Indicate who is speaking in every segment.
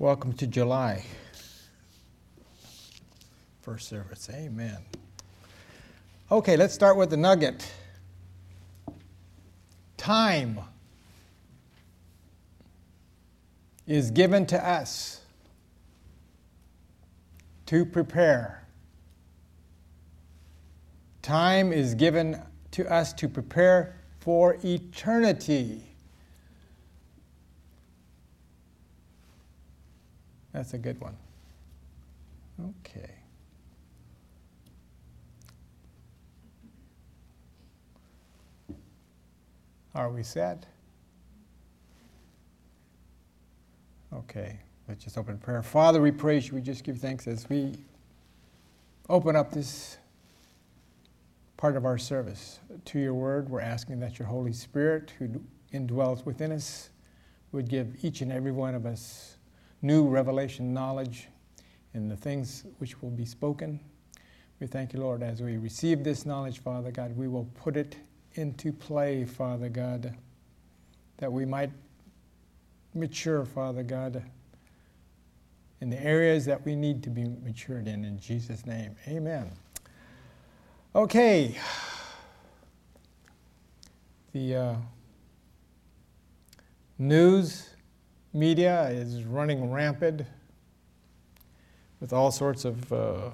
Speaker 1: Welcome to July. First service. Amen. Okay, let's start with the nugget. Time is given to us to prepare. Time is given to us to prepare for eternity. That's a good one. Okay. Are we set? Okay, let's just open prayer. Father, we praise you. We just give thanks as we open up this part of our service to your word. We're asking that your Holy Spirit, who indwells within us, would give each and every one of us new revelation knowledge in the things which will be spoken. We thank you, Lord, as we receive this knowledge, Father God, we will put it into play, Father God, that we might mature, Father God, in the areas that we need to be matured in. In Jesus' name, amen. Okay. The uh, news media is running rampant with all sorts of uh,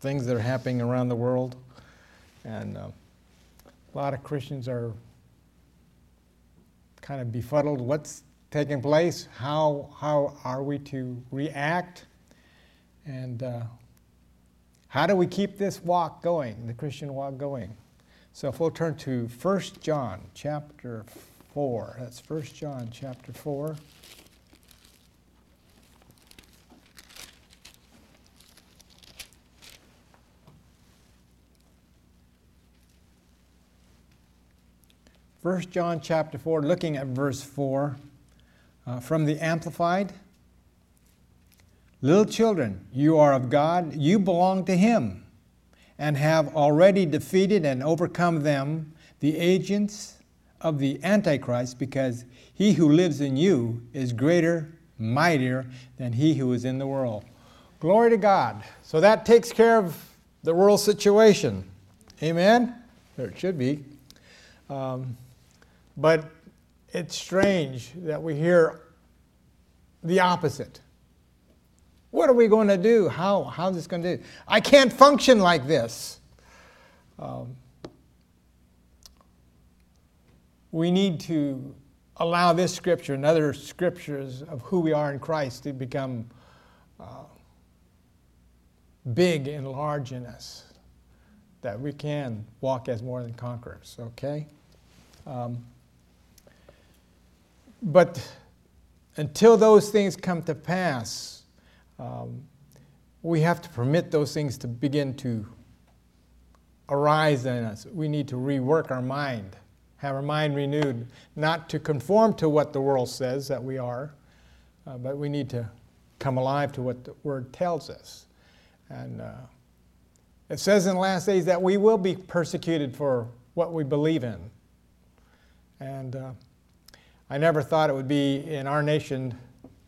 Speaker 1: things that are happening around the world. And uh, a lot of Christians are kind of befuddled. What's taking place? How, how are we to react? And uh, how do we keep this walk going, the Christian walk going? So if we'll turn to 1 John chapter 4. That's 1 John chapter 4. First John chapter 4, looking at verse 4 uh, from the Amplified. Little children, you are of God, you belong to Him, and have already defeated and overcome them, the agents of the Antichrist because he who lives in you is greater, mightier than he who is in the world. Glory to God. So that takes care of the world situation. Amen? There it should be. Um, but it's strange that we hear the opposite. What are we going to do? How, how's this going to do? I can't function like this. Um, we need to allow this scripture and other scriptures of who we are in Christ to become uh, big and large in us, that we can walk as more than conquerors, okay? Um, but until those things come to pass, um, we have to permit those things to begin to arise in us. We need to rework our mind have our mind renewed, not to conform to what the world says that we are, uh, but we need to come alive to what the Word tells us. And uh, it says in the last days that we will be persecuted for what we believe in. And uh, I never thought it would be in our nation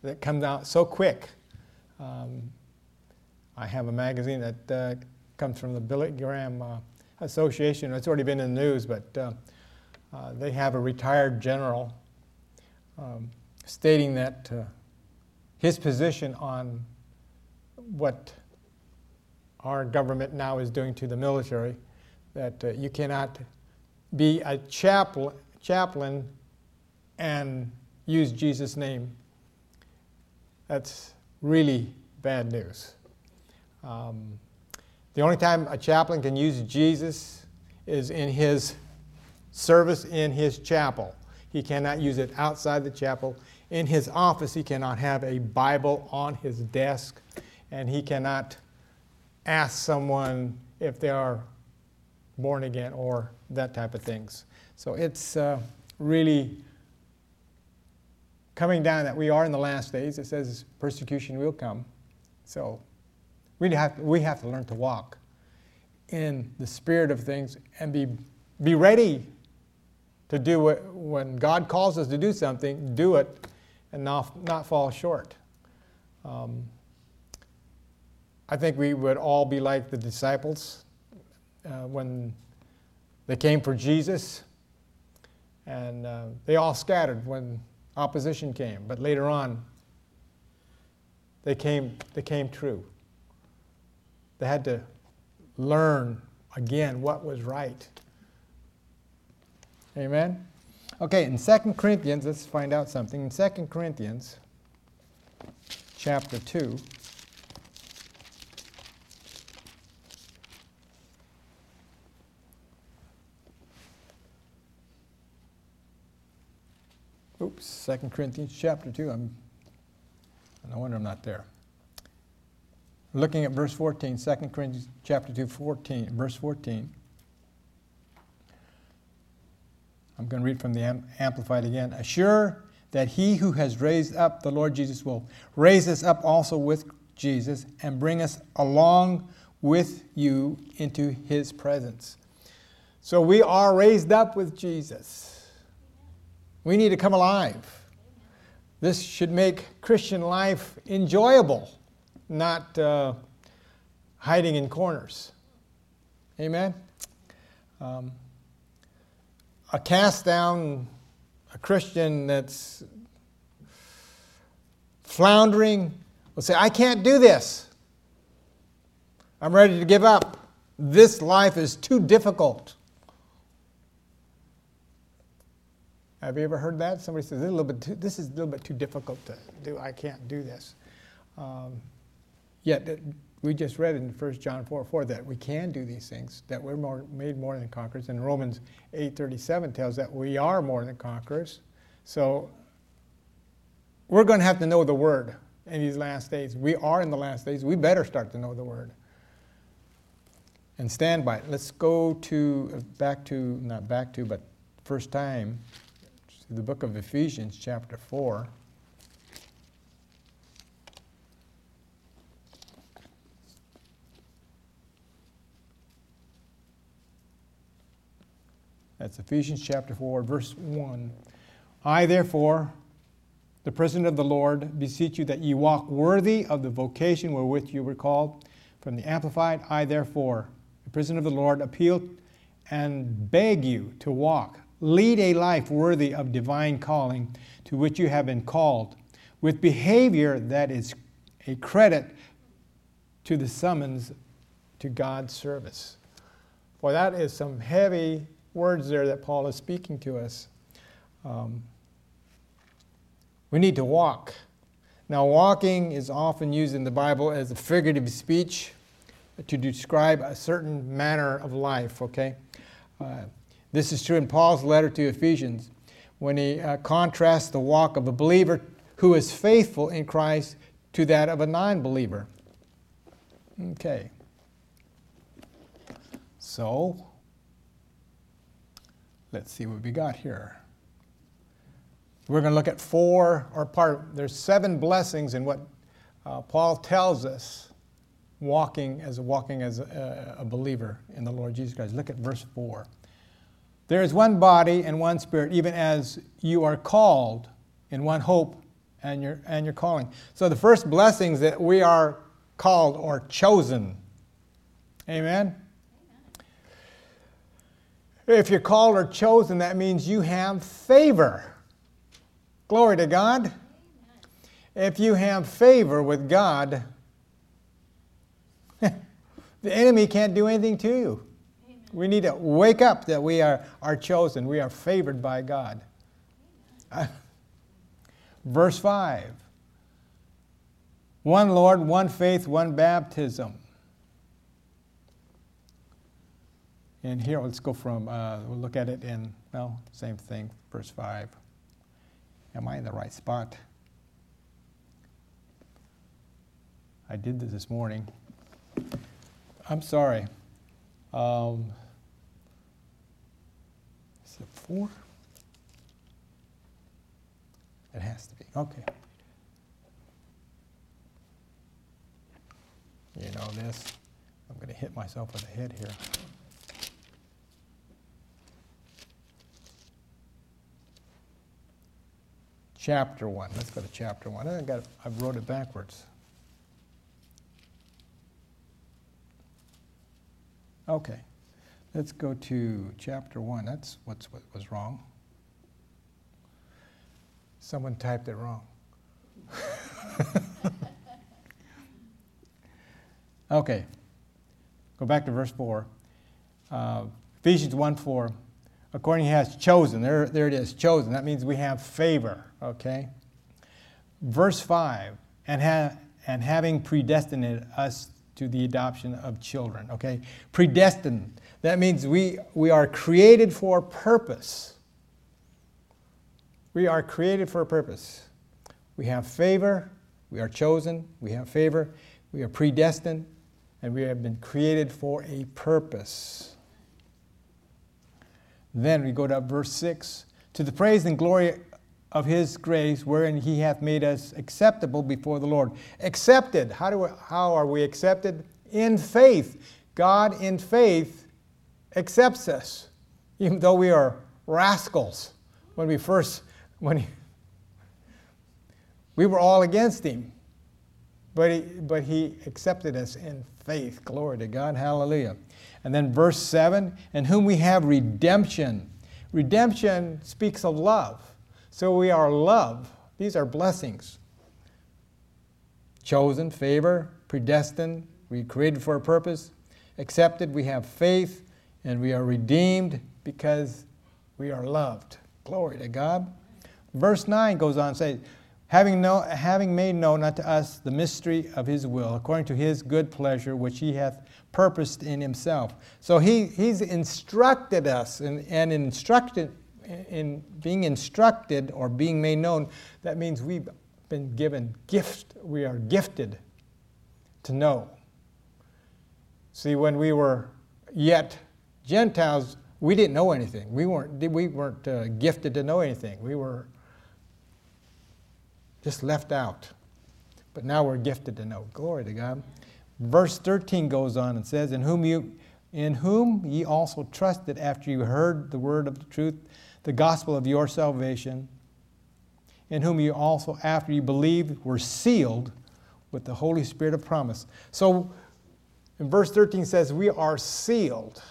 Speaker 1: that comes out so quick. Um, I have a magazine that uh, comes from the Billy Graham uh, Association. It's already been in the news, but uh, they have a retired general um, stating that uh, his position on what our government now is doing to the military, that uh, you cannot be a chaplain, chaplain and use Jesus' name. That's really bad news. Um, the only time a chaplain can use Jesus is in his service in his chapel. He cannot use it outside the chapel. In his office, he cannot have a Bible on his desk, and he cannot ask someone if they are born again or that type of things. So it's uh, really coming down that we are in the last days. It says persecution will come. So we have, we have to learn to walk in the spirit of things and be, be ready to do it when God calls us to do something, do it and not, not fall short. Um, I think we would all be like the disciples uh, when they came for Jesus, and uh, they all scattered when opposition came. But later on, they came, they came true. They had to learn again what was right. Amen? Okay, in 2 Corinthians, let's find out something. In 2 Corinthians, chapter 2, Oops, 2 Corinthians chapter 2. I'm, no wonder I'm not there. Looking at verse 14, 2 Corinthians chapter 2, 14, verse 14. I'm going to read from the Amplified again. Assure that he who has raised up the Lord Jesus will raise us up also with Jesus and bring us along with you into his presence. So we are raised up with Jesus. We need to come alive. This should make Christian life enjoyable, not uh, hiding in corners. Amen? Um, a cast down, a Christian that's floundering will say, I can't do this. I'm ready to give up. This life is too difficult. Have you ever heard that? Somebody says, this is a little bit too, this is a little bit too difficult to do. I can't do this. Um, yet, we just read in 1 John 4 4 that we can do these things, that we're more, made more than conquerors. And Romans 8.37 tells that we are more than conquerors. So we're going to have to know the Word in these last days. We are in the last days. We better start to know the Word. And stand by it. Let's go to, back to, not back to, but first time, to the book of Ephesians, chapter 4. That's Ephesians chapter 4, verse 1. I, therefore, the prisoner of the Lord, beseech you that ye walk worthy of the vocation wherewith you were called. From the Amplified, I, therefore, the prisoner of the Lord, appeal and beg you to walk, lead a life worthy of divine calling to which you have been called, with behavior that is a credit to the summons to God's service. Boy, that is some heavy words there that Paul is speaking to us. Um, we need to walk. Now, walking is often used in the Bible as a figurative speech to describe a certain manner of life, okay? Uh, this is true in Paul's letter to Ephesians when he uh, contrasts the walk of a believer who is faithful in Christ to that of a non believer. Okay. So, Let's see what we got here. We're going to look at four, or part, there's seven blessings in what uh, Paul tells us walking as walking as a, a believer in the Lord Jesus Christ. Look at verse 4. There is one body and one spirit, even as you are called in one hope and your, and your calling. So the first blessings that we are called or chosen. Amen? If you're called or chosen, that means you have favor. Glory to God. If you have favor with God, the enemy can't do anything to you. We need to wake up that we are, are chosen, we are favored by God. Verse 5 One Lord, one faith, one baptism. And here, let's go from, uh, we'll look at it in, well, same thing, verse 5. Am I in the right spot? I did this this morning. I'm sorry. Um, is it 4? It has to be. Okay. You know this. I'm going to hit myself with a head here. chapter 1. Let's go to chapter 1. I, got, I wrote it backwards. Okay, let's go to chapter 1. That's what's, what was wrong. Someone typed it wrong. okay, go back to verse 4. Uh, Ephesians 1 4. According he has chosen, there, there it is, chosen. That means we have favor. Okay. Verse 5. And, ha- and having predestinated us to the adoption of children. Okay. Predestined. That means we, we are created for a purpose. We are created for a purpose. We have favor, we are chosen, we have favor, we are predestined, and we have been created for a purpose. Then we go to verse 6 To the praise and glory of his grace, wherein he hath made us acceptable before the Lord. Accepted. How, do we, how are we accepted? In faith. God, in faith, accepts us, even though we are rascals when we first, when he, we were all against him. But he, but he accepted us in faith. Glory to God. Hallelujah. And then verse 7 in whom we have redemption. Redemption speaks of love. So we are love. These are blessings. Chosen, favor, predestined, we created for a purpose, accepted, we have faith, and we are redeemed because we are loved. Glory to God. Verse 9 goes on to say, having, know, having made known unto us the mystery of his will, according to his good pleasure, which he hath purposed in himself. So he, he's instructed us, and, and instructed, in being instructed or being made known, that means we've been given gift, we are gifted to know. See, when we were yet Gentiles, we didn't know anything. We weren't, we weren't uh, gifted to know anything. We were just left out. But now we're gifted to know. Glory to God. Verse 13 goes on and says, In whom you in whom ye also trusted after you heard the word of the truth, the gospel of your salvation, in whom you also, after you believed, were sealed with the Holy Spirit of promise. So in verse 13 says, We are sealed.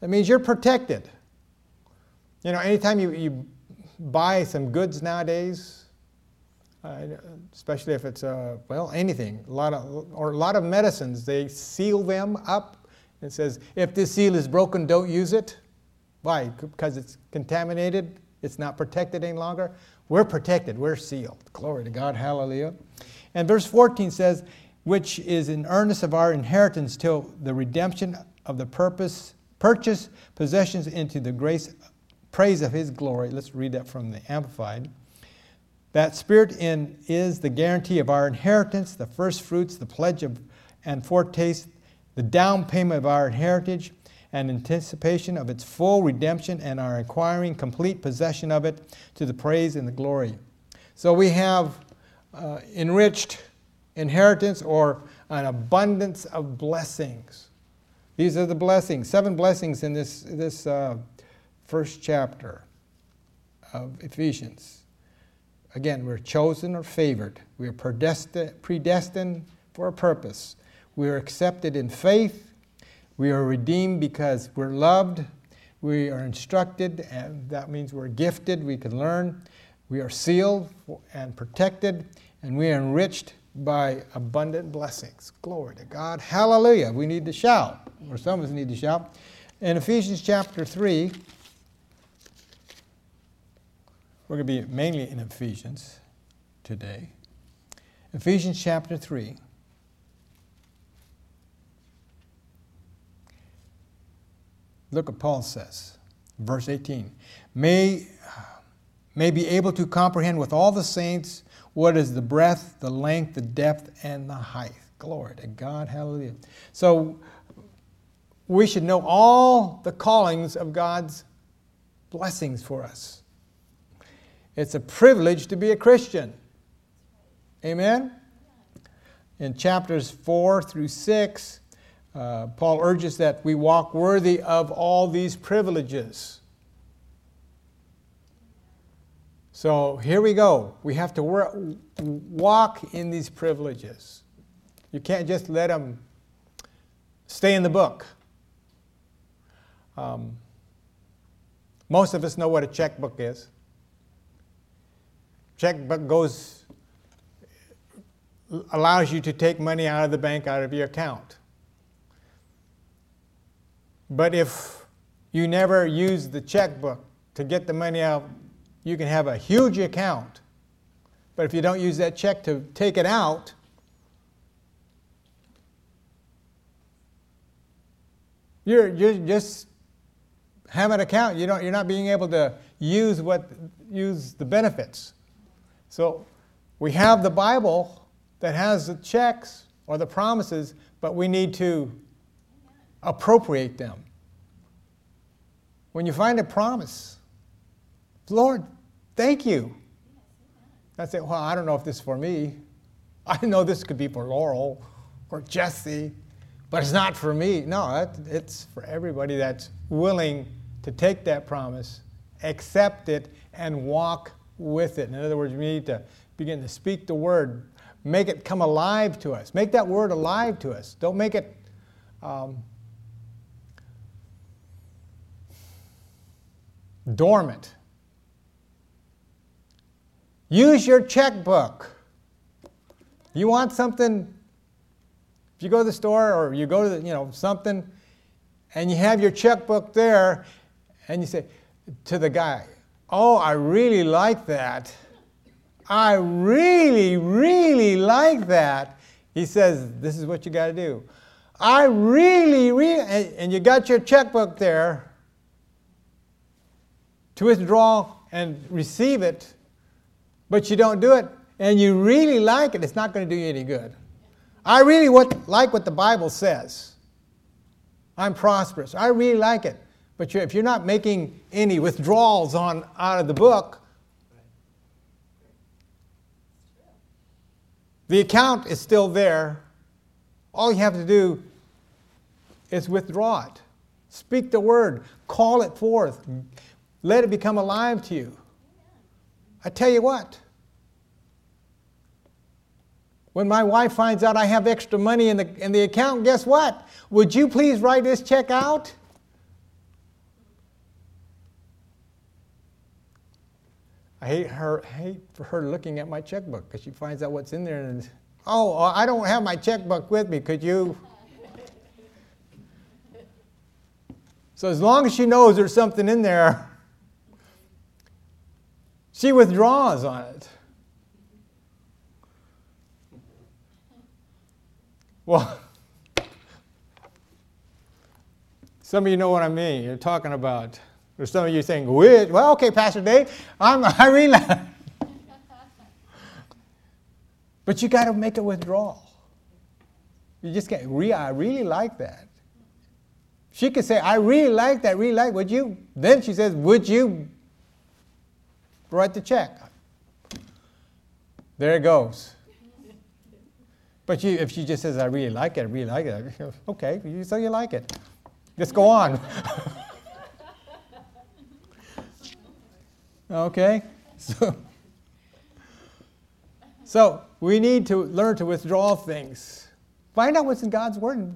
Speaker 1: That means you're protected. You know, anytime you, you buy some goods nowadays, uh, especially if it's, uh, well, anything, a lot of, or a lot of medicines, they seal them up. It says, if this seal is broken, don't use it. Why? Because it's contaminated, it's not protected any longer. We're protected, we're sealed. Glory to God, hallelujah. And verse 14 says, which is in earnest of our inheritance till the redemption of the purpose, purchase possessions into the grace, praise of his glory. Let's read that from the Amplified. That spirit in is the guarantee of our inheritance, the first fruits, the pledge of and foretaste, the down payment of our heritage, and anticipation of its full redemption, and our acquiring complete possession of it to the praise and the glory. So we have uh, enriched inheritance or an abundance of blessings. These are the blessings, seven blessings in this, this uh, first chapter of Ephesians. Again, we're chosen or favored. We are predestined, predestined for a purpose. We are accepted in faith. We are redeemed because we're loved. We are instructed, and that means we're gifted. We can learn. We are sealed and protected, and we are enriched by abundant blessings. Glory to God. Hallelujah. We need to shout, or some of us need to shout. In Ephesians chapter 3, we're going to be mainly in Ephesians today. Ephesians chapter 3. Look what Paul says, verse 18. May, may be able to comprehend with all the saints what is the breadth, the length, the depth, and the height? Glory to God. Hallelujah. So we should know all the callings of God's blessings for us. It's a privilege to be a Christian. Amen? In chapters 4 through 6, uh, Paul urges that we walk worthy of all these privileges. So here we go. We have to walk in these privileges. You can't just let them stay in the book. Um, most of us know what a checkbook is. Checkbook goes allows you to take money out of the bank out of your account. But if you never use the checkbook to get the money out, you can have a huge account. But if you don't use that check to take it out, you're, you're just have an account. You don't, you're not being able to use what use the benefits. So we have the Bible that has the checks or the promises, but we need to appropriate them. When you find a promise, Lord, thank you. I say, well, I don't know if this is for me. I know this could be for Laurel or Jesse, but it's not for me. No, it's for everybody that's willing to take that promise, accept it, and walk with it. In other words, we need to begin to speak the word, make it come alive to us. Make that word alive to us. Don't make it um, dormant. Use your checkbook. You want something, if you go to the store or you go to the, you know, something, and you have your checkbook there, and you say to the guy, Oh, I really like that. I really, really like that. He says, This is what you got to do. I really, really, and you got your checkbook there to withdraw and receive it, but you don't do it, and you really like it, it's not going to do you any good. I really what, like what the Bible says. I'm prosperous. I really like it. But if you're not making any withdrawals on out of the book, the account is still there. All you have to do is withdraw it. Speak the word, call it forth, let it become alive to you. I tell you what, when my wife finds out I have extra money in the, in the account, guess what? Would you please write this check out? I hate her hate for her looking at my checkbook because she finds out what's in there and oh uh, I don't have my checkbook with me. Could you? So as long as she knows there's something in there, she withdraws on it. Well, some of you know what I mean. You're talking about there's some of you saying, which? Well, okay, Pastor Dave, I'm, I realize. but you got to make a withdrawal. You just can't, I really like that. She could say, I really like that, really like, would you? Then she says, would you write the check? There it goes. But you, if she just says, I really like it, I really like it, okay, so you like it. Just go on. Okay? So, so we need to learn to withdraw things. Find out what's in God's Word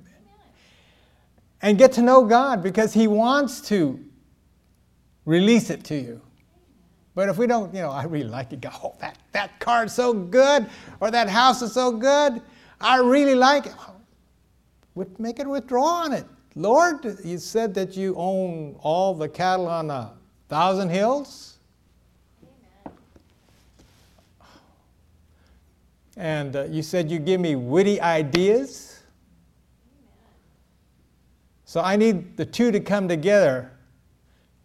Speaker 1: and get to know God because He wants to release it to you. But if we don't, you know, I really like it. Oh, that, that car's so good, or that house is so good. I really like it. Make it withdraw on it. Lord, you said that you own all the cattle on a thousand hills. And uh, you said you give me witty ideas. So I need the two to come together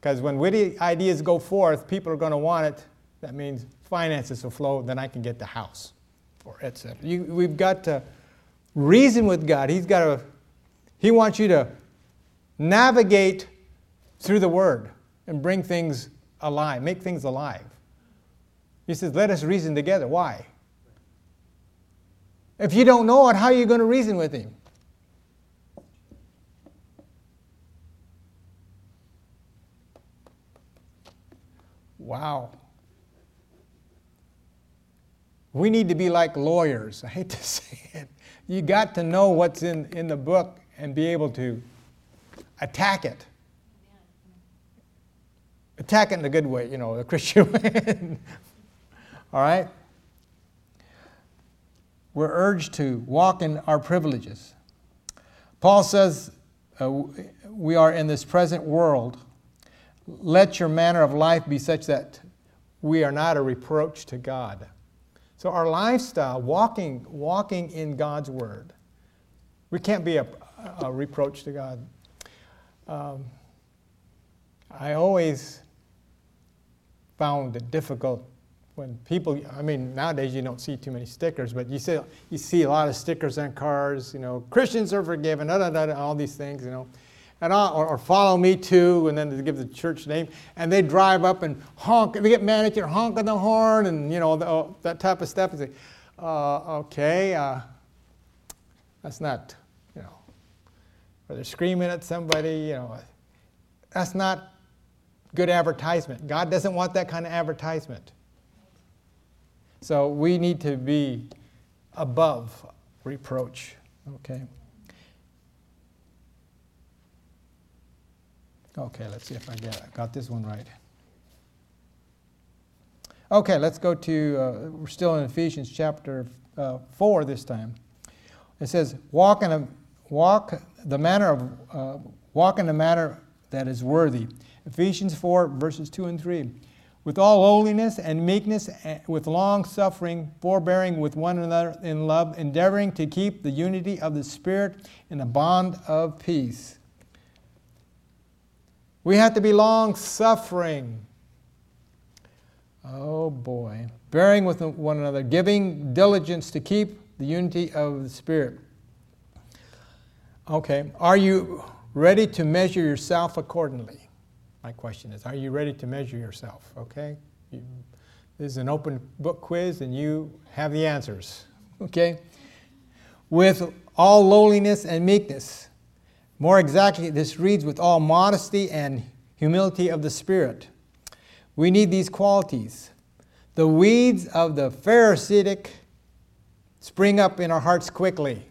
Speaker 1: because when witty ideas go forth, people are going to want it. That means finances will flow, then I can get the house, or etc. We've got to reason with God. He's got to, He wants you to navigate through the Word and bring things alive, make things alive. He says, Let us reason together. Why? If you don't know it, how are you going to reason with him? Wow. We need to be like lawyers. I hate to say it. You got to know what's in, in the book and be able to attack it. attack it in a good way, you know, the Christian way. All right? We're urged to walk in our privileges. Paul says, uh, We are in this present world. Let your manner of life be such that we are not a reproach to God. So, our lifestyle, walking, walking in God's Word, we can't be a, a reproach to God. Um, I always found it difficult when people, I mean, nowadays you don't see too many stickers, but you see, you see a lot of stickers on cars, you know, Christians are forgiven, da, da, da, all these things, you know. And or, or, follow me too, and then they give the church name, and they drive up and honk, and they get mad at you, honking the horn, and you know, the, oh, that type of stuff. And say, uh, okay, uh, that's not, you know, or they're screaming at somebody, you know, that's not good advertisement. God doesn't want that kind of advertisement. So we need to be above reproach. Okay. Okay, let's see if I get I got this one right. Okay, let's go to, uh, we're still in Ephesians chapter uh, 4 this time. It says, walk in a, walk the manner of, uh, walk in a manner that is worthy. Ephesians 4, verses 2 and 3 with all lowliness and meekness, with long suffering, forbearing with one another in love, endeavoring to keep the unity of the Spirit in the bond of peace. We have to be long suffering. Oh boy. Bearing with one another, giving diligence to keep the unity of the Spirit. Okay, are you ready to measure yourself accordingly? My question is, are you ready to measure yourself? Okay? You, this is an open book quiz, and you have the answers. Okay? With all lowliness and meekness. More exactly, this reads with all modesty and humility of the Spirit. We need these qualities. The weeds of the Pharisaic spring up in our hearts quickly.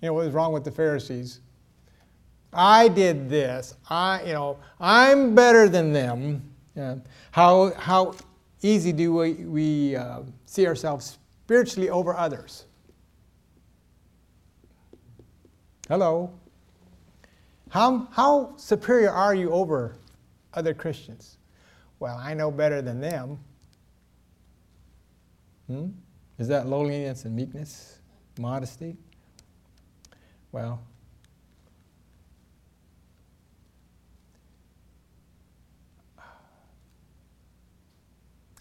Speaker 1: You know what was wrong with the Pharisees? I did this. I, you know, I'm better than them. Yeah. How, how easy do we, we uh, see ourselves spiritually over others? Hello. How, how superior are you over other Christians? Well, I know better than them. Hmm? Is that lowliness and meekness? Modesty? Well,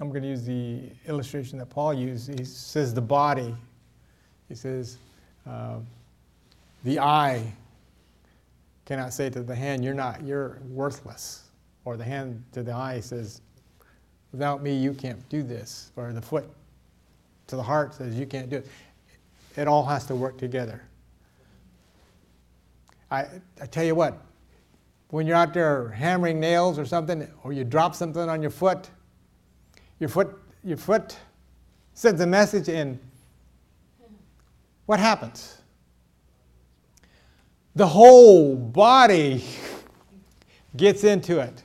Speaker 1: I'm going to use the illustration that Paul used. He says the body. He says uh, the eye cannot say to the hand, "You're not. You're worthless," or the hand to the eye says, "Without me, you can't do this," or the foot to the heart says, "You can't do it." It all has to work together. I, I tell you what, when you're out there hammering nails or something, or you drop something on your foot, your foot, your foot sends a message in. What happens? The whole body gets into it.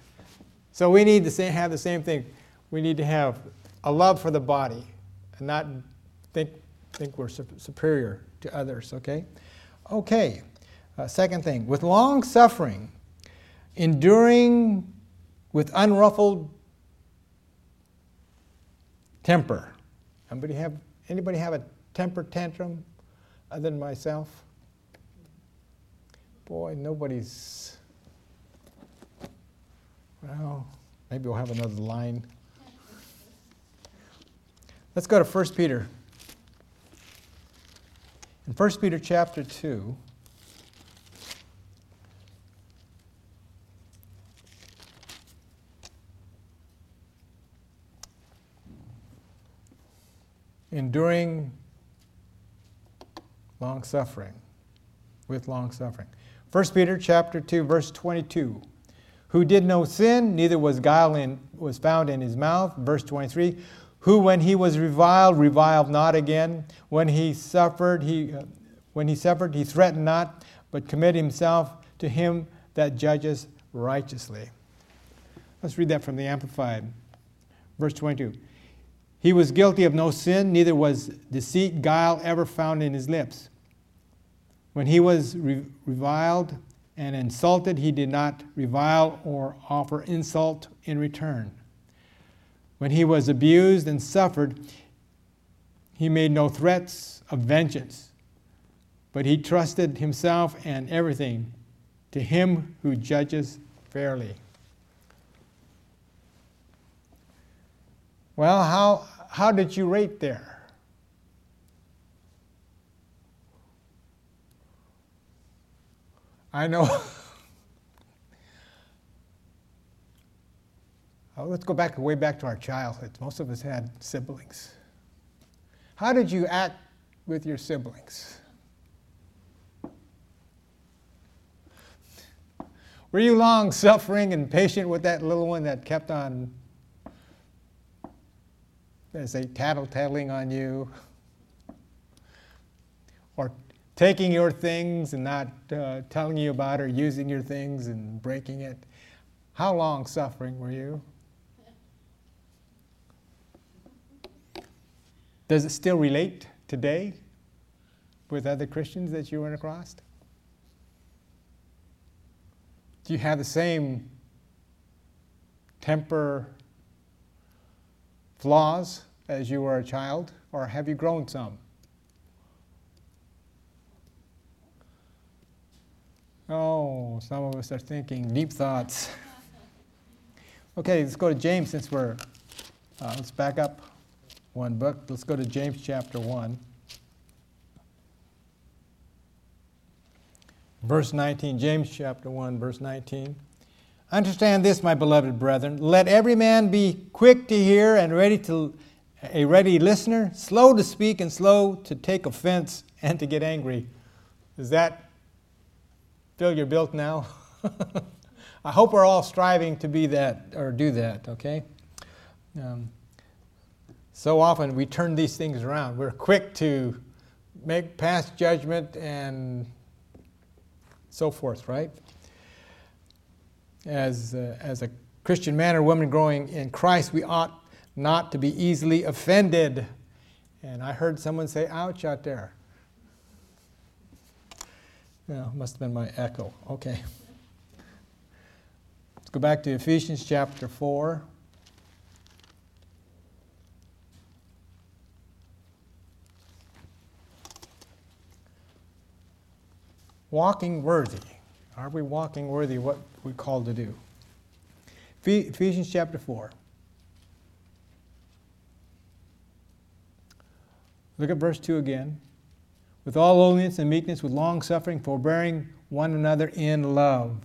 Speaker 1: So we need to have the same thing. We need to have a love for the body and not think, think we're superior to others, okay? Okay, uh, second thing, with long suffering, enduring with unruffled Temper. Anybody have, anybody have a temper tantrum other than myself? Boy, nobody's. Well, maybe we'll have another line. Let's go to 1 Peter. In 1 Peter chapter 2, enduring long suffering with long suffering 1 peter chapter 2 verse 22 who did no sin neither was guile in, was found in his mouth verse 23 who when he was reviled reviled not again when he suffered he uh, when he suffered he threatened not but committed himself to him that judges righteously Let's read that from the Amplified. Verse 22. He was guilty of no sin, neither was deceit, guile ever found in his lips. When he was re- reviled and insulted, he did not revile or offer insult in return. When he was abused and suffered, he made no threats of vengeance, but he trusted himself and everything to him who judges fairly. Well, how, how did you rate there? I know. oh, let's go back way back to our childhood. Most of us had siblings. How did you act with your siblings? Were you long suffering and patient with that little one that kept on, as they tattle tattling on you? Or taking your things and not uh, telling you about or using your things and breaking it. How long suffering were you? Does it still relate today with other Christians that you run across? Do you have the same temper flaws as you were a child, or have you grown some? Oh, some of us are thinking deep thoughts. Okay, let's go to James since we're, uh, let's back up one book. Let's go to James chapter 1. Verse 19, James chapter 1, verse 19. Understand this, my beloved brethren. Let every man be quick to hear and ready to a ready listener, slow to speak and slow to take offense and to get angry. Is that Phil, you're built now. I hope we're all striving to be that or do that, okay? Um, so often we turn these things around. We're quick to make pass judgment and so forth, right? As, uh, as a Christian man or woman growing in Christ, we ought not to be easily offended. And I heard someone say, ouch, out there. Yeah, must have been my echo. Okay. Let's go back to Ephesians chapter 4. Walking worthy. Are we walking worthy what we called to do? Ephesians chapter 4. Look at verse 2 again with all lowliness and meekness, with long suffering, forbearing one another in love.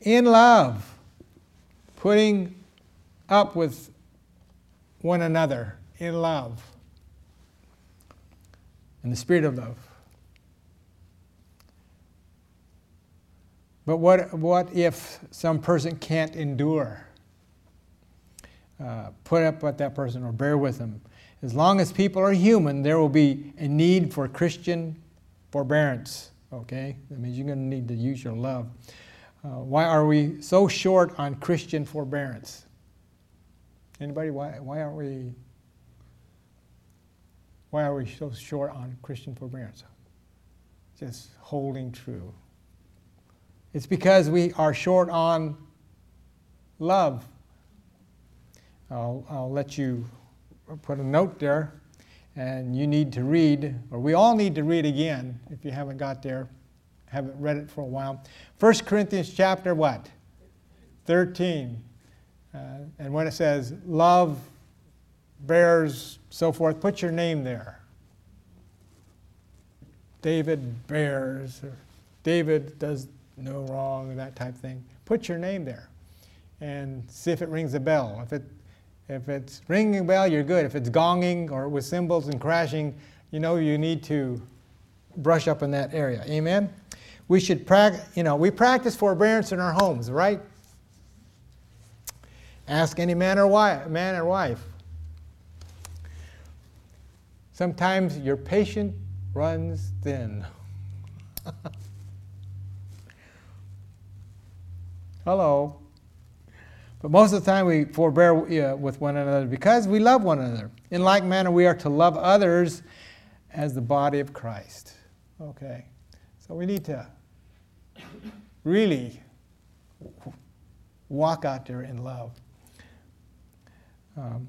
Speaker 1: In love. Putting up with one another in love. In the spirit of love. But what, what if some person can't endure? Uh, put up with that person or bear with them as long as people are human, there will be a need for Christian forbearance. Okay? That means you're going to need to use your love. Uh, why are we so short on Christian forbearance? Anybody? Why, why aren't we? Why are we so short on Christian forbearance? Just holding true. It's because we are short on love. I'll, I'll let you put a note there, and you need to read, or we all need to read again if you haven't got there, haven't read it for a while. 1 Corinthians chapter what? 13. Uh, and when it says love bears, so forth, put your name there. David bears, or David does no wrong, that type of thing. Put your name there and see if it rings a bell. If it if it's ringing a bell, you're good. If it's gonging or with cymbals and crashing, you know you need to brush up in that area. Amen? We should practice, you know, we practice forbearance in our homes, right? Ask any man or wife, man or wife. Sometimes your patience runs thin. Hello. But most of the time we forbear with one another because we love one another. In like manner, we are to love others as the body of Christ. Okay. So we need to really walk out there in love. Um,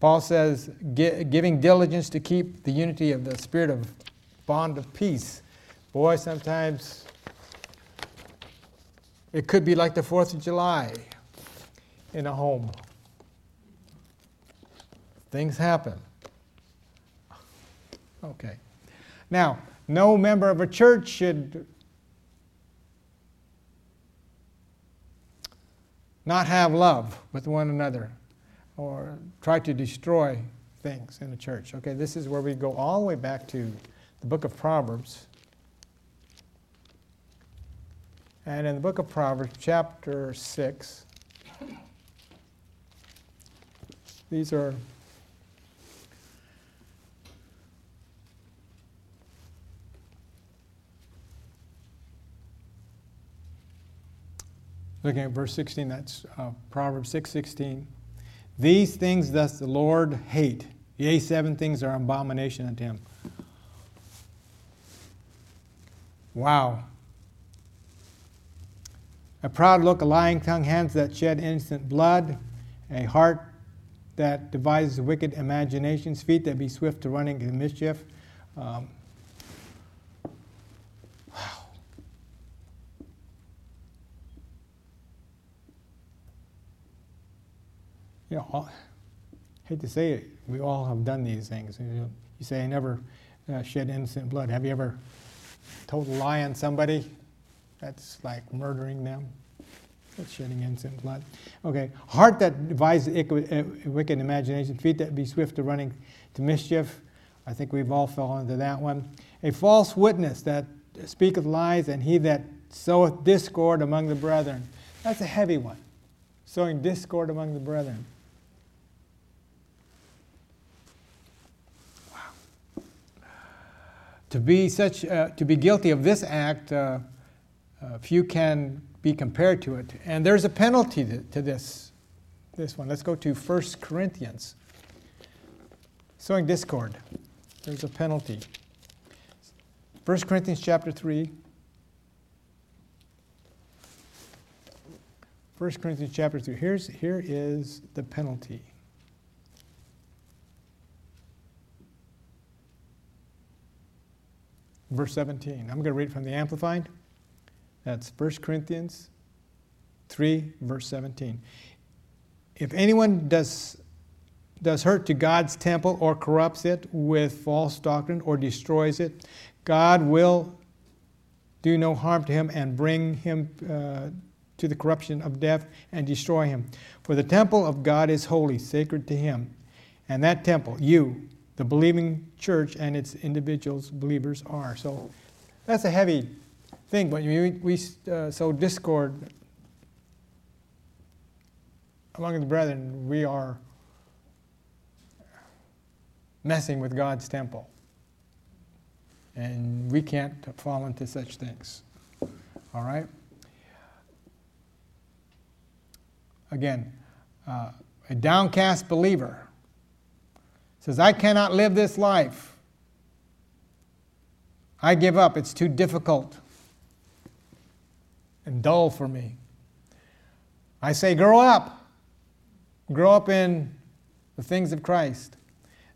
Speaker 1: Paul says, giving diligence to keep the unity of the spirit of bond of peace. Boy, sometimes it could be like the 4th of July in a home. Things happen. Okay. Now, no member of a church should not have love with one another or try to destroy things in the church. Okay, this is where we go all the way back to the book of Proverbs. And in the book of Proverbs, chapter 6, these are looking at verse 16 that's uh, proverbs 6 16 these things doth the lord hate yea seven things are an abomination unto him. Wow. A proud look, a lying tongue, hands that shed innocent blood, a heart that devises wicked imaginations, feet that be swift to running to mischief. Um, wow. You know, hate to say it, we all have done these things. You, say, I never uh, shed innocent blood. Have you ever told a lie on somebody? That's like murdering them. That's shedding innocent blood. Okay. Heart that devises uh, wicked imagination, feet that be swift to running to mischief. I think we've all fallen into that one. A false witness that speaketh lies, and he that soweth discord among the brethren. That's a heavy one. Sowing discord among the brethren. Wow. To be such, uh, to be guilty of this act. Uh, uh, few can be compared to it. And there's a penalty to, this, this one. Let's go to 1 Corinthians. Sowing discord. There's a penalty. 1 Corinthians chapter 3. 1 Corinthians chapter 3. Here's, here is the penalty. Verse 17. I'm going to read from the Amplified. That's 1 Corinthians 3, verse 17. If anyone does, does hurt to God's temple or corrupts it with false doctrine or destroys it, God will do no harm to him and bring him uh, to the corruption of death and destroy him. For the temple of God is holy, sacred to him. And that temple, you, the believing church and its individuals, believers, are. So that's a heavy thing. But we, we uh, sow discord among the brethren, we are messing with God's temple. And we can't fall into such things. All right? Again, uh, a downcast believer says, I cannot live this life. I give up. It's too difficult and dull for me. I say, grow up. Grow up in the things of Christ.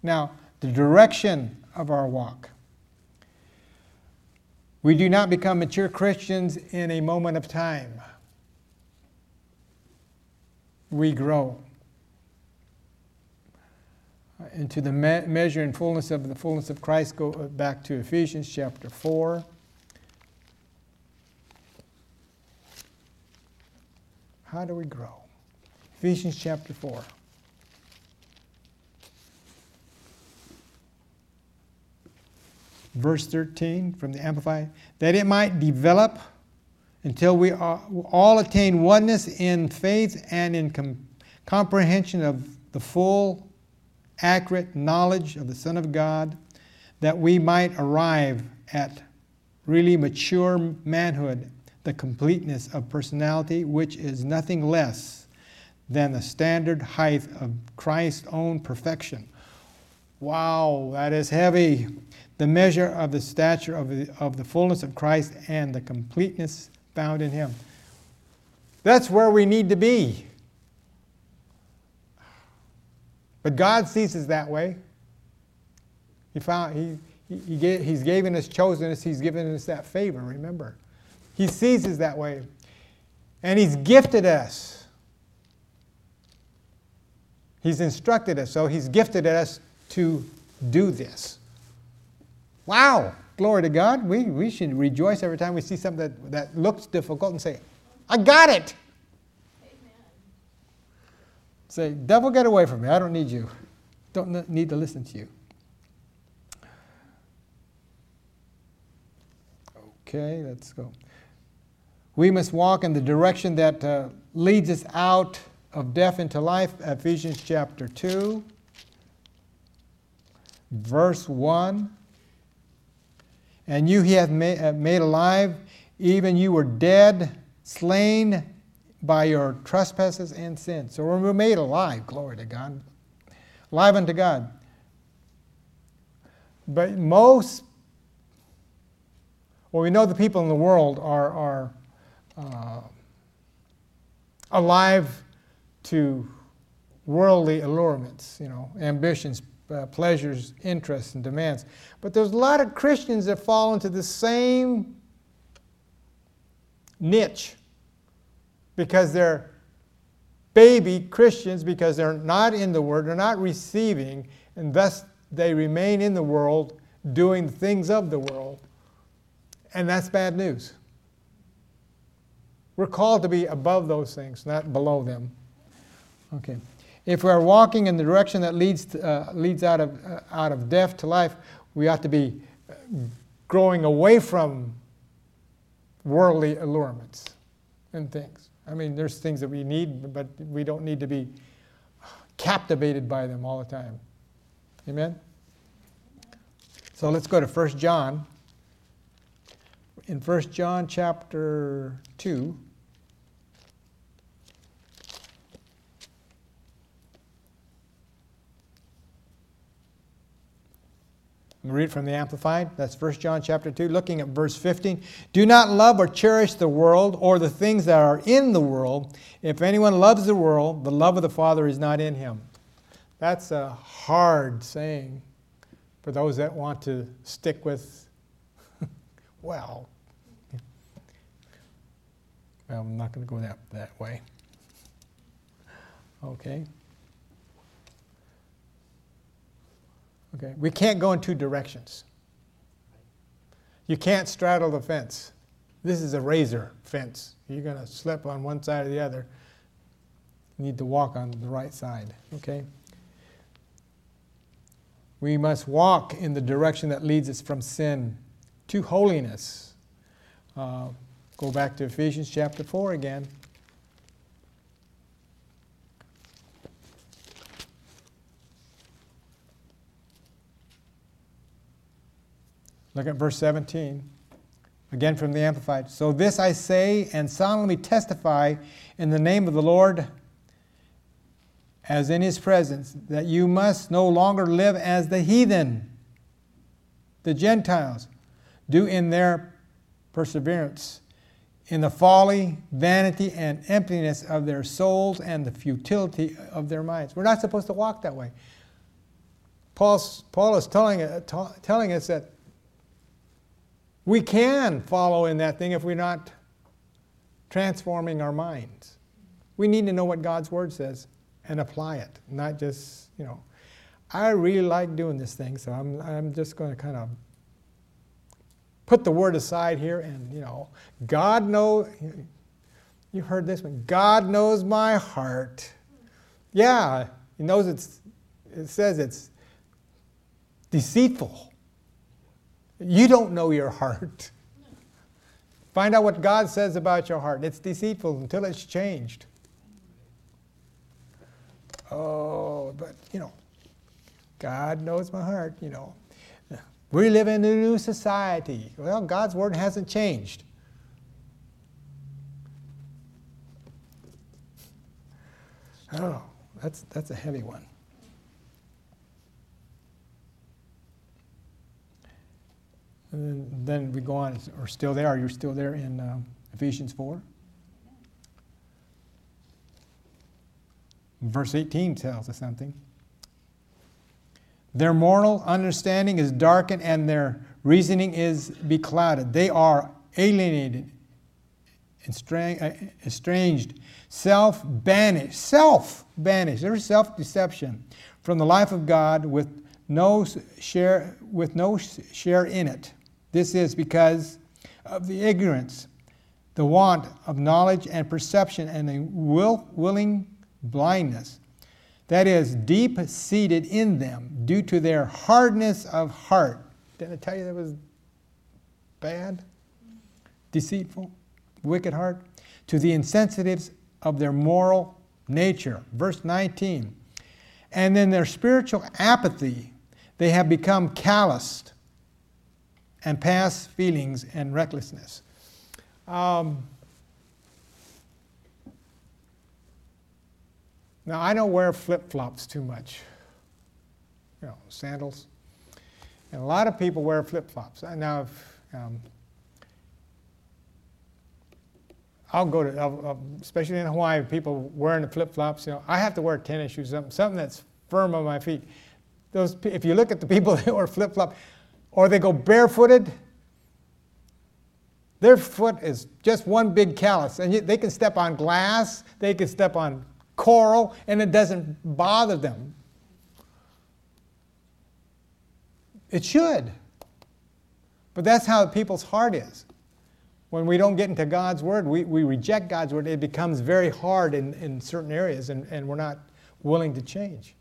Speaker 1: Now, the direction of our walk. We do not become mature Christians in a moment of time. We grow into the me- measure and fullness of the fullness of Christ. Go back to Ephesians chapter 4. How do we grow? Ephesians chapter 4. Verse 13 from the Amplified, that it might develop until we all attain oneness in faith and in com- comprehension of the full, accurate knowledge of the Son of God, that we might arrive at really mature manhood the completeness of personality, which is nothing less than the standard height of Christ's own perfection. Wow, that is heavy. The measure of the stature of the, of the fullness of Christ and the completeness found in Him. That's where we need to be. But God sees us that way. He found, he, he gave, he's given us, chosen us, He's given us that favor, remember. He sees us that way. And He's gifted us. He's instructed us, so He's gifted us to do this. Wow! Glory to God. We, we should rejoice every time we see something that, that looks difficult and say, I got it! Amen. Say, devil, get away from me. I don't need you. Don't need to listen to you. Okay, let's go. We must walk in the direction that uh, leads us out of death into life. Ephesians chapter 2, verse 1. And you he hath made, uh, made alive, even you were dead, slain by your trespasses and sins. So we're made alive, glory to God. Alive unto God. But most, well, we know the people in the world are, are uh, alive to worldly allurements, you know, ambitions, uh, pleasures, interests, and demands. But there's a lot of Christians that fall into the same niche because they're baby Christians because they're not in the Word, they're not receiving, and thus they remain in the world doing things of the world. And that's bad news. We're called to be above those things, not below them. Okay. If we're walking in the direction that leads, to, uh, leads out, of, uh, out of death to life, we ought to be growing away from worldly allurements and things. I mean, there's things that we need, but we don't need to be captivated by them all the time. Amen? So let's go to 1 John. In 1 John chapter 2, I'm read from the Amplified. That's 1 John chapter 2, looking at verse 15. Do not love or cherish the world or the things that are in the world. If anyone loves the world, the love of the Father is not in him. That's a hard saying for those that want to stick with, well, well, I'm not going to go that, that way. Okay. Okay, we can't go in two directions. You can't straddle the fence. This is a razor fence. You're going to slip on one side or the other. You need to walk on the right side, okay? We must walk in the direction that leads us from sin to holiness. Uh, go back to Ephesians chapter 4 again. Look at verse 17. Again from the Amplified. So this I say and solemnly testify in the name of the Lord as in his presence that you must no longer live as the heathen, the Gentiles, do in their perseverance, in the folly, vanity, and emptiness of their souls and the futility of their minds. We're not supposed to walk that way. Paul's, Paul is telling, uh, telling us that we can follow in that thing if we're not transforming our minds. We need to know what God's Word says and apply it, not just, you know, I really like doing this thing, so I'm, I'm just going to kind of put the Word aside here and, you know, God knows, you heard this one, God knows my heart. Yeah, He knows it's, it says it's deceitful. You don't know your heart. Find out what God says about your heart. It's deceitful until it's changed. Oh, but you know, God knows my heart, you know. We live in a new society. Well, God's word hasn't changed. Oh, that's, that's a heavy one. And then, we go on, or still there, you're still there in uh, Ephesians 4. Verse 18 tells us something. Their moral understanding is darkened and their reasoning is beclouded. They are alienated, uh, estranged, self banished, self banished. There's self deception from the life of God with no share with no share in it. This is because of the ignorance, the want of knowledge and perception, and the will, willing blindness that is deep seated in them due to their hardness of heart. Didn't I tell you that was bad? Deceitful, wicked heart? To the insensitives of their moral nature. Verse 19. And then their spiritual apathy, they have become calloused and past feelings and recklessness. Um, Now, I don't wear flip flops too much, you know, sandals. And a lot of people wear flip flops. Now, if, um, I'll go to, especially in Hawaii, people wearing the flip flops. You know, I have to wear tennis shoes, something, something that's firm on my feet. Those, if you look at the people that wear flip flop, or they go barefooted, their foot is just one big callus, and they can step on glass, they can step on coral and it doesn't bother them. It should. But that's how people's heart is. When we don't get into God's Word, we, we reject God's Word, it becomes very hard in, in certain areas and, and we're not willing to change.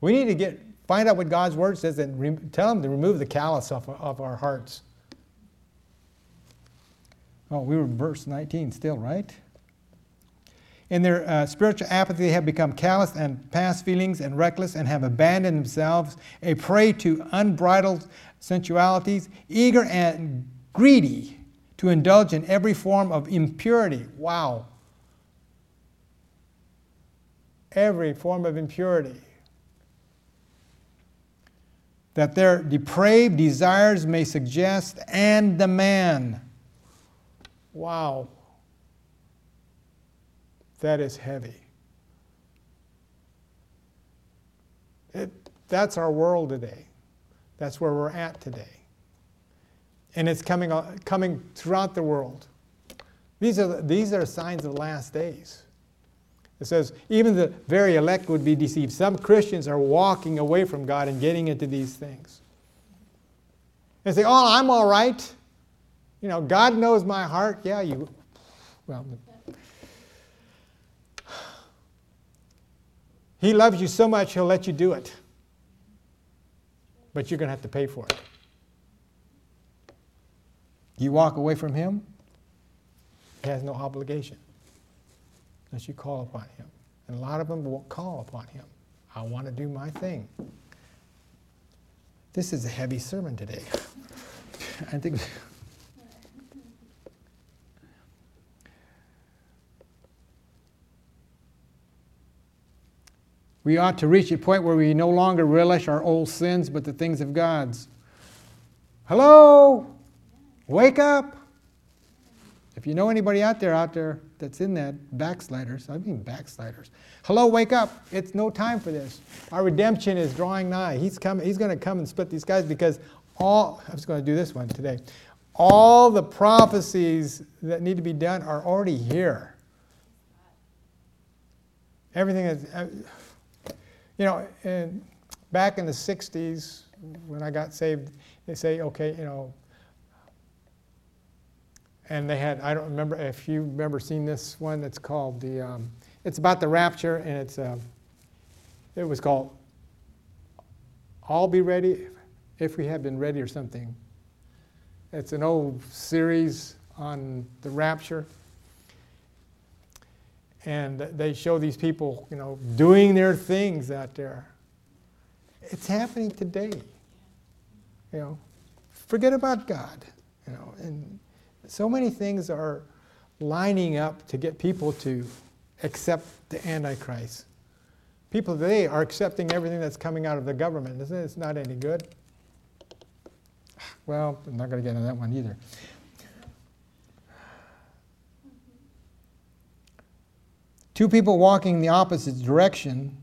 Speaker 1: We need to get find out what God's Word says and re, tell them to remove the callous off of our hearts. Oh, we were verse 19 still, right? In their uh, spiritual apathy, they have become callous and past feelings and reckless and have abandoned themselves, a prey to unbridled sensualities, eager and greedy to indulge in every form of impurity. Wow. Every form of impurity. That their depraved desires may suggest and demand. Wow that is heavy. It, that's our world today. That's where we're at today. And it's coming, coming throughout the world. These are, these are signs of the last days. It says, even the very elect would be deceived. Some Christians are walking away from God and getting into these things. They say, oh, I'm all right. You know, God knows my heart. Yeah, you, well, He loves you so much, He'll let you do it. But you're going to have to pay for it. You walk away from Him, He has no obligation unless you call upon Him. And a lot of them won't call upon Him. I want to do my thing. This is a heavy sermon today. I think. We ought to reach a point where we no longer relish our old sins, but the things of God's. Hello? Wake up! If you know anybody out there out there that's in that backsliders, I mean backsliders. Hello, wake up. It's no time for this. Our redemption is drawing nigh. He's coming, he's going to come and split these guys because all I was going to do this one today. All the prophecies that need to be done are already here. Everything is uh, you know, and back in the 60s, when I got saved, they say, okay, you know, and they had, I don't remember if you remember seeing this one that's called the, um, it's about the rapture, and it's, uh, it was called I'll Be Ready If We Have Been Ready or something. It's an old series on the rapture and they show these people, you know, doing their things out there. It's happening today. You know, forget about God. You know, and so many things are lining up to get people to accept the Antichrist. People today are accepting everything that's coming out of the government. Isn't it? It's not any good. Well, I'm not going to get into that one either. Two people walking in the opposite direction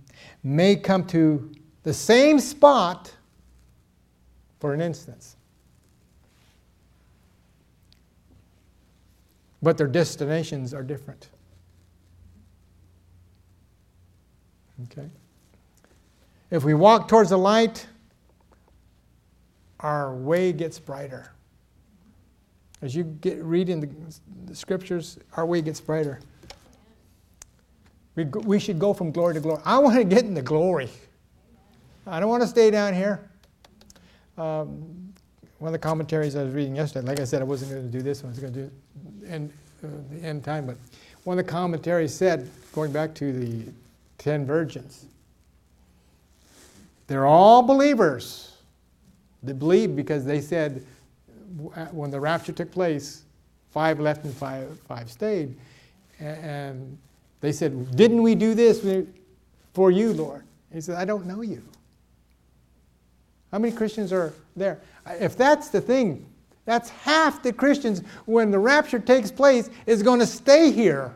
Speaker 1: may come to the same spot for an instance. But their destinations are different. Okay? If we walk towards the light, our way gets brighter. As you get reading the, the scriptures, our way gets brighter. We, we should go from glory to glory. I want to get into glory. I don't want to stay down here. Um, one of the commentaries I was reading yesterday, like I said, I wasn't going to do this, I was going to do end, uh, the end time, but one of the commentaries said, going back to the ten virgins, they're all believers. They believe because they said when the rapture took place, five left and five, five stayed. And they said, Didn't we do this for you, Lord? He said, I don't know you. How many Christians are there? If that's the thing, that's half the Christians when the rapture takes place is going to stay here.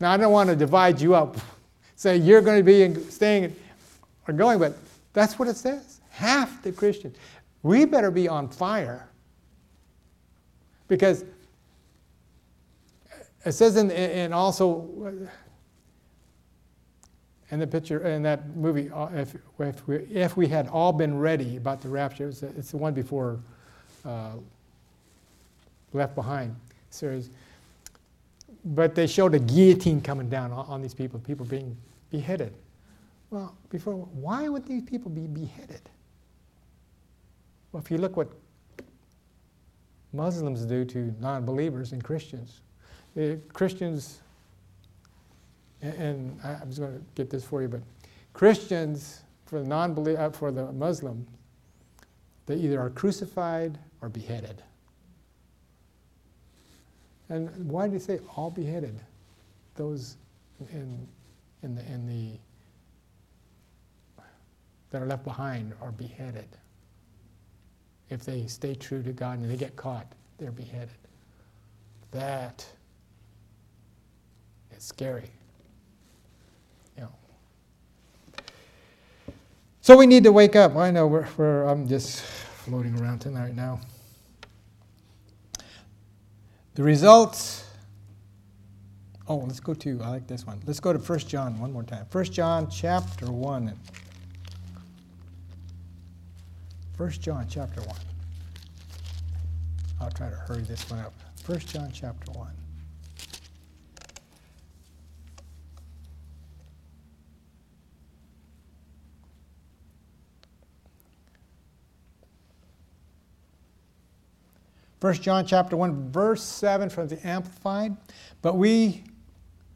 Speaker 1: Now, I don't want to divide you up, say you're going to be staying or going, but that's what it says. Half the Christians. We better be on fire because it says in, in also in the picture in that movie, uh, if, if, we, if we had all been ready about the rapture, it's, it's the one before uh, Left Behind series. But they showed a guillotine coming down on, on these people, people being beheaded. Well, before, why would these people be beheaded? Well, if you look what Muslims do to non believers and Christians. The Christians, and I'm just going to get this for you, but Christians, for the, non uh, for the Muslim, they either are crucified or beheaded. And why do you say all beheaded? Those in, in, the, in the that are left behind are beheaded if they stay true to God and they get caught, they're beheaded. That is scary. You know. So we need to wake up. I know we're, we're, I'm just floating around tonight now. The results. Oh, let's go to, I like this one. Let's go to 1 John one more time. 1 John chapter 1. 1 John chapter 1. I'll try to hurry this one up. 1 John chapter 1. First John chapter 1 verse 7 from the amplified but we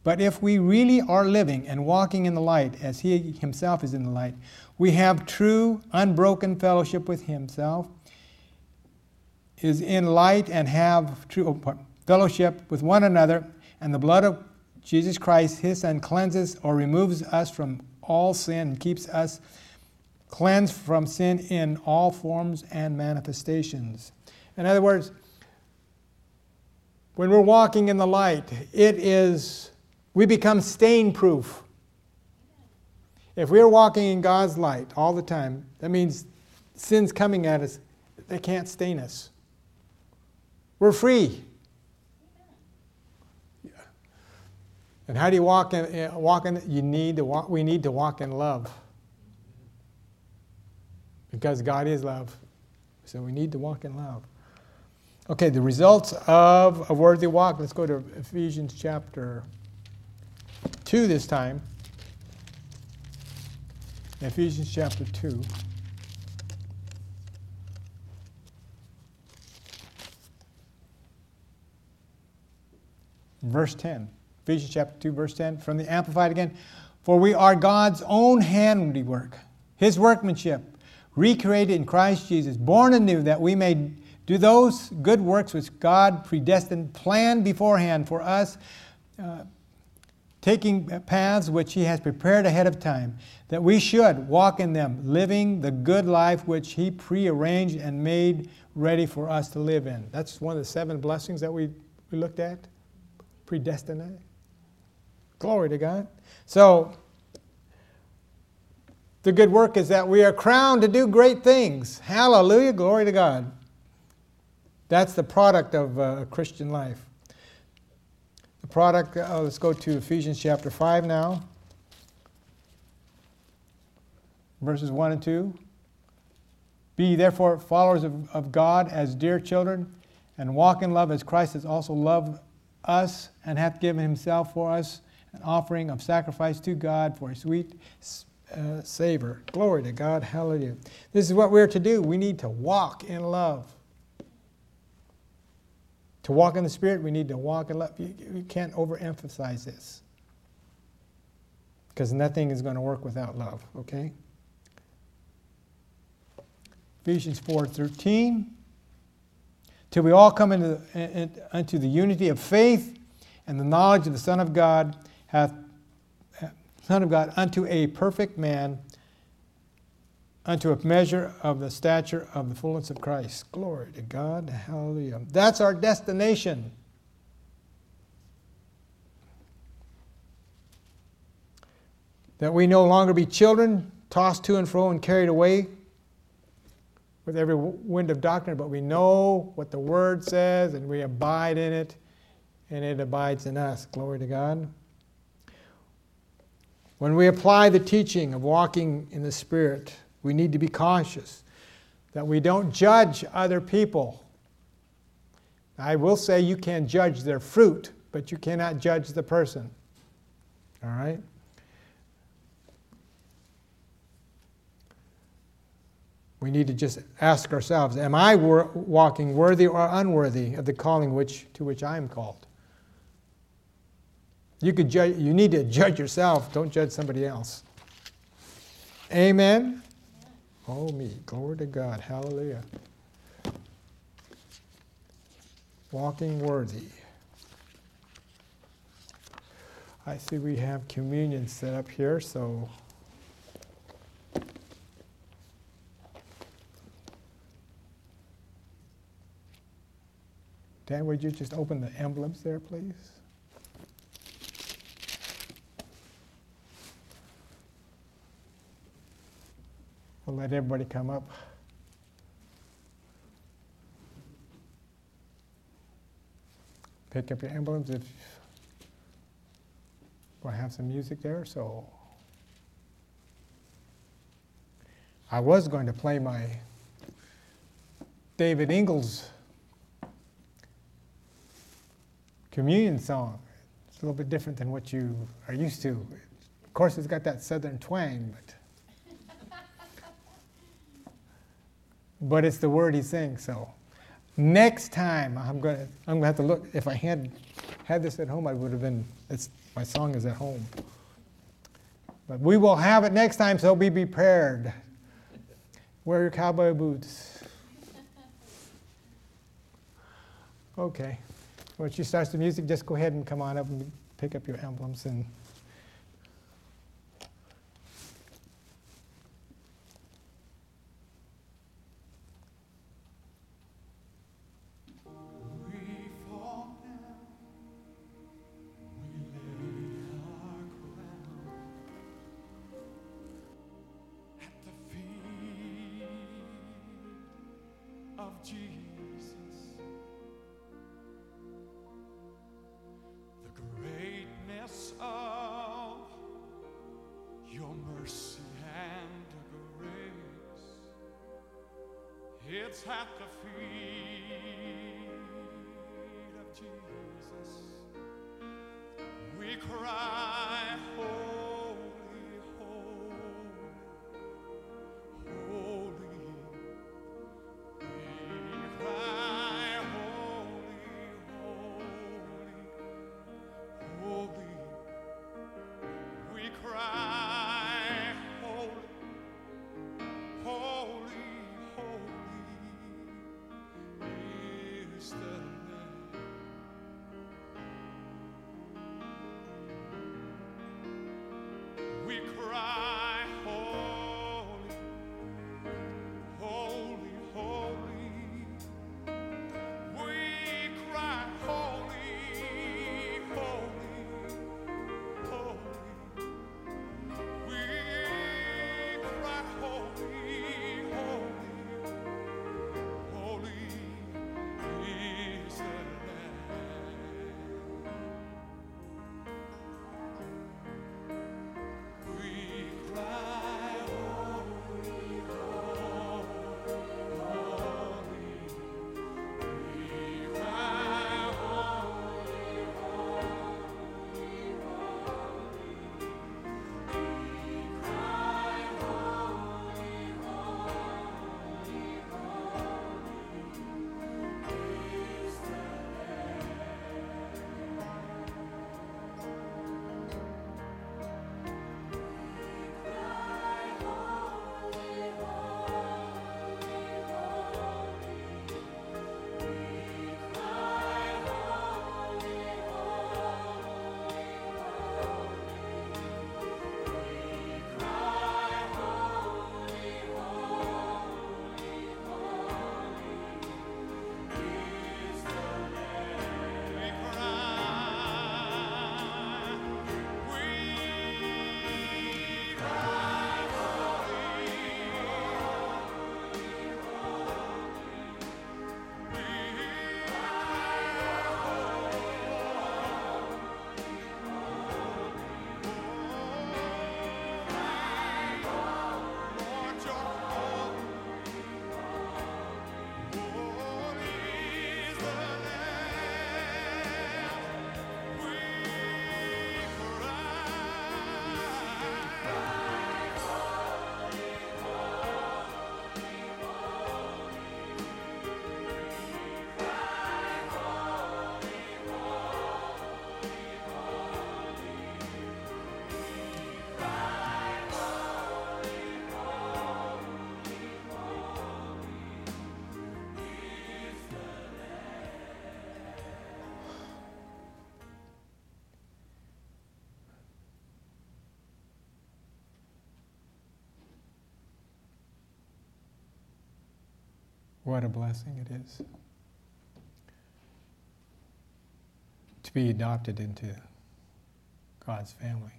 Speaker 1: but if we really are living and walking in the light as he himself is in the light we have true, unbroken fellowship with Himself, is in light, and have true oh, fellowship with one another, and the blood of Jesus Christ, His Son, cleanses or removes us from all sin and keeps us cleansed from sin in all forms and manifestations. In other words, when we're walking in the light, it is, we become stain proof. If we're walking in God's light all the time, that means sin's coming at us, they can't stain us. We're free. And how do you walk in? Eh, walk in you need to walk. We need to walk in love, because God is love. So we need to walk in love. Okay, the results of a worthy walk. Let's go to Ephesians chapter two this time. Ephesians chapter 2. Verse 10. Ephesians chapter 2, verse 10. From the Amplified again. For we are God's own handiwork, his workmanship, recreated in Christ Jesus, born anew that we may do those good works which God predestined, planned beforehand for us, uh, taking paths which He has prepared ahead of time, that we should walk in them, living the good life which He prearranged and made ready for us to live in. That's one of the seven blessings that we, we looked at. Predestined. Glory to God. So, the good work is that we are crowned to do great things. Hallelujah. Glory to God. That's the product of uh, a Christian life. Product, uh, let's go to Ephesians chapter 5 now, verses 1 and 2. Be therefore followers of, of God as dear children, and walk in love as Christ has also loved us and hath given himself for us, an offering of sacrifice to God for a sweet uh, savor. Glory to God. Hallelujah. This is what we're to do. We need to walk in love. To walk in the Spirit, we need to walk in love. You, you can't overemphasize this. Because nothing is going to work without love, okay? Ephesians 4:13 till we all come into the, unto the unity of faith and the knowledge of the Son of God hath Son of God, unto a perfect man, unto a measure of the stature of the fullness of Christ. Glory to God. Hallelujah. That's our destination. That we no longer be children, tossed to and fro and carried away with every wind of doctrine, but we know what the Word says and we abide in it, and it abides in us. Glory to God. When we apply the teaching of walking in the Spirit, we need to be cautious that we don't judge other people. I will say you can judge their fruit, but you cannot judge the person. All right? We need to just ask ourselves Am I wor- walking worthy or unworthy of the calling which, to which I am called? You could judge, you need to judge yourself, don't judge somebody else. Amen. Oh me, glory to God. Hallelujah. Walking worthy. I see we have communion set up here, so Dan, would you just open the emblems there, please? We'll let everybody come up. Pick up your emblems if we'll have some music there. So I was going to play my David Ingles communion song. It's a little bit different than what you are used to. Of course, it's got that southern twang, but but it's the word he's saying So next time I'm gonna I'm gonna have to look. If I had had this at home, I would have been. It's my song is at home. But we will have it next time, so be prepared. Wear your cowboy boots. Okay. When she starts the music, just go ahead and come on up and pick up your emblems and. What a blessing it is to be adopted into God's family.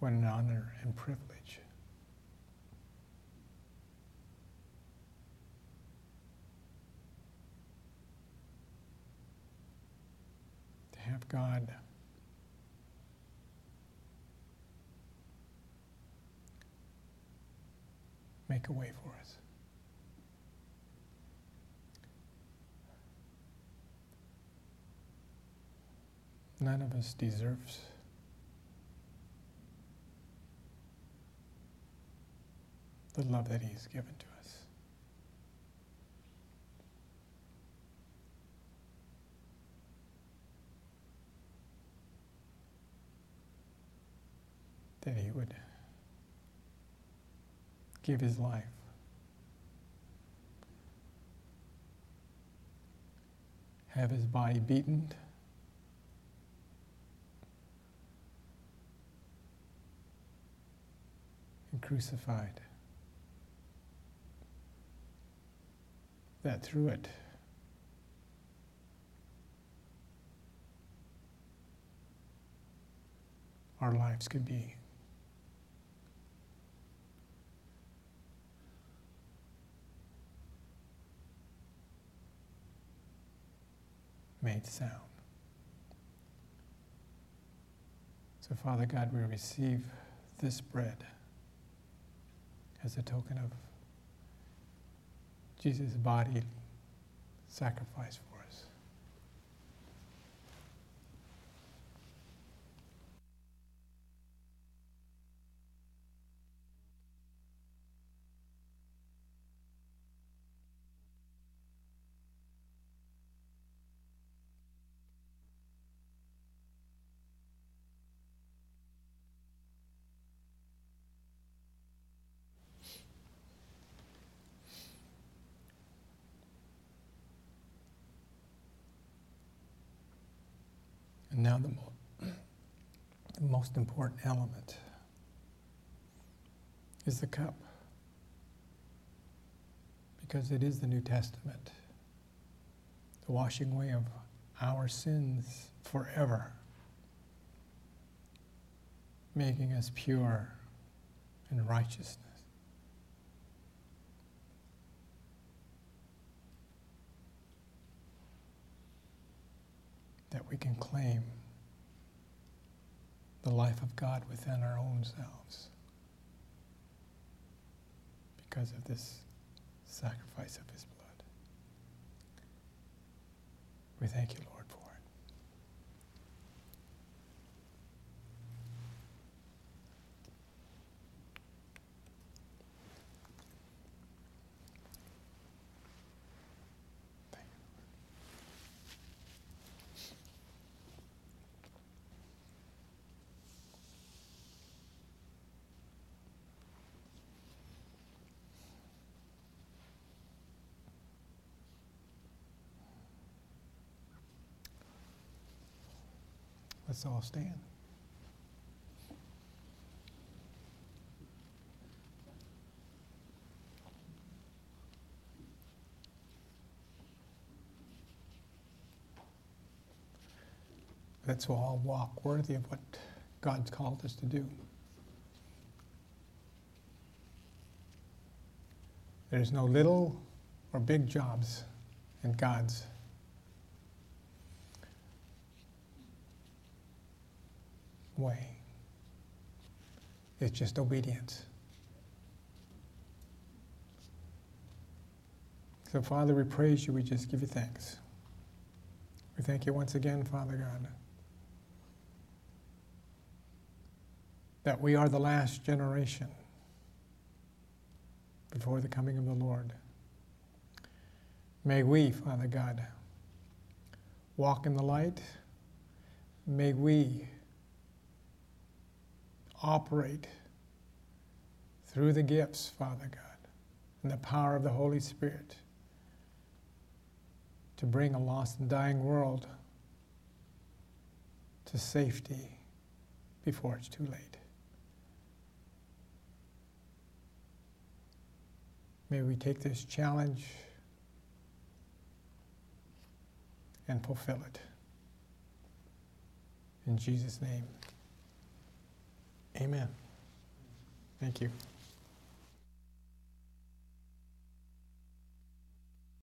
Speaker 1: What an honor and privilege. To have God make a way for us. None of us deserves the love that He's given to us. That He would give His life. Have His body beaten. and crucified. that through it, our lives could be made sound. So, Father God, we receive this bread as a token of Jesus' body sacrificed for us. And now the, mo- the most important element is the cup. Because it is the New Testament, the washing away of our sins forever, making us pure in righteousness. that we can claim the life of God within our own selves because of this sacrifice of His blood. We thank you, Lord, for it. Thank you. Let's all stand. Let's all walk worthy of what God's called us to do. There's no little or big jobs in God's way. It's just obedience. So, Father, we praise you. We just give you thanks. We thank you once again, Father God, that we are the last generation before the coming of the Lord. May we, Father God, walk in the light. May we operate through the gifts, Father God, and the power of the Holy Spirit to bring a lost and dying world to safety before it's too late. May we take this challenge and fulfill it. In Jesus' name, amen. Thank you.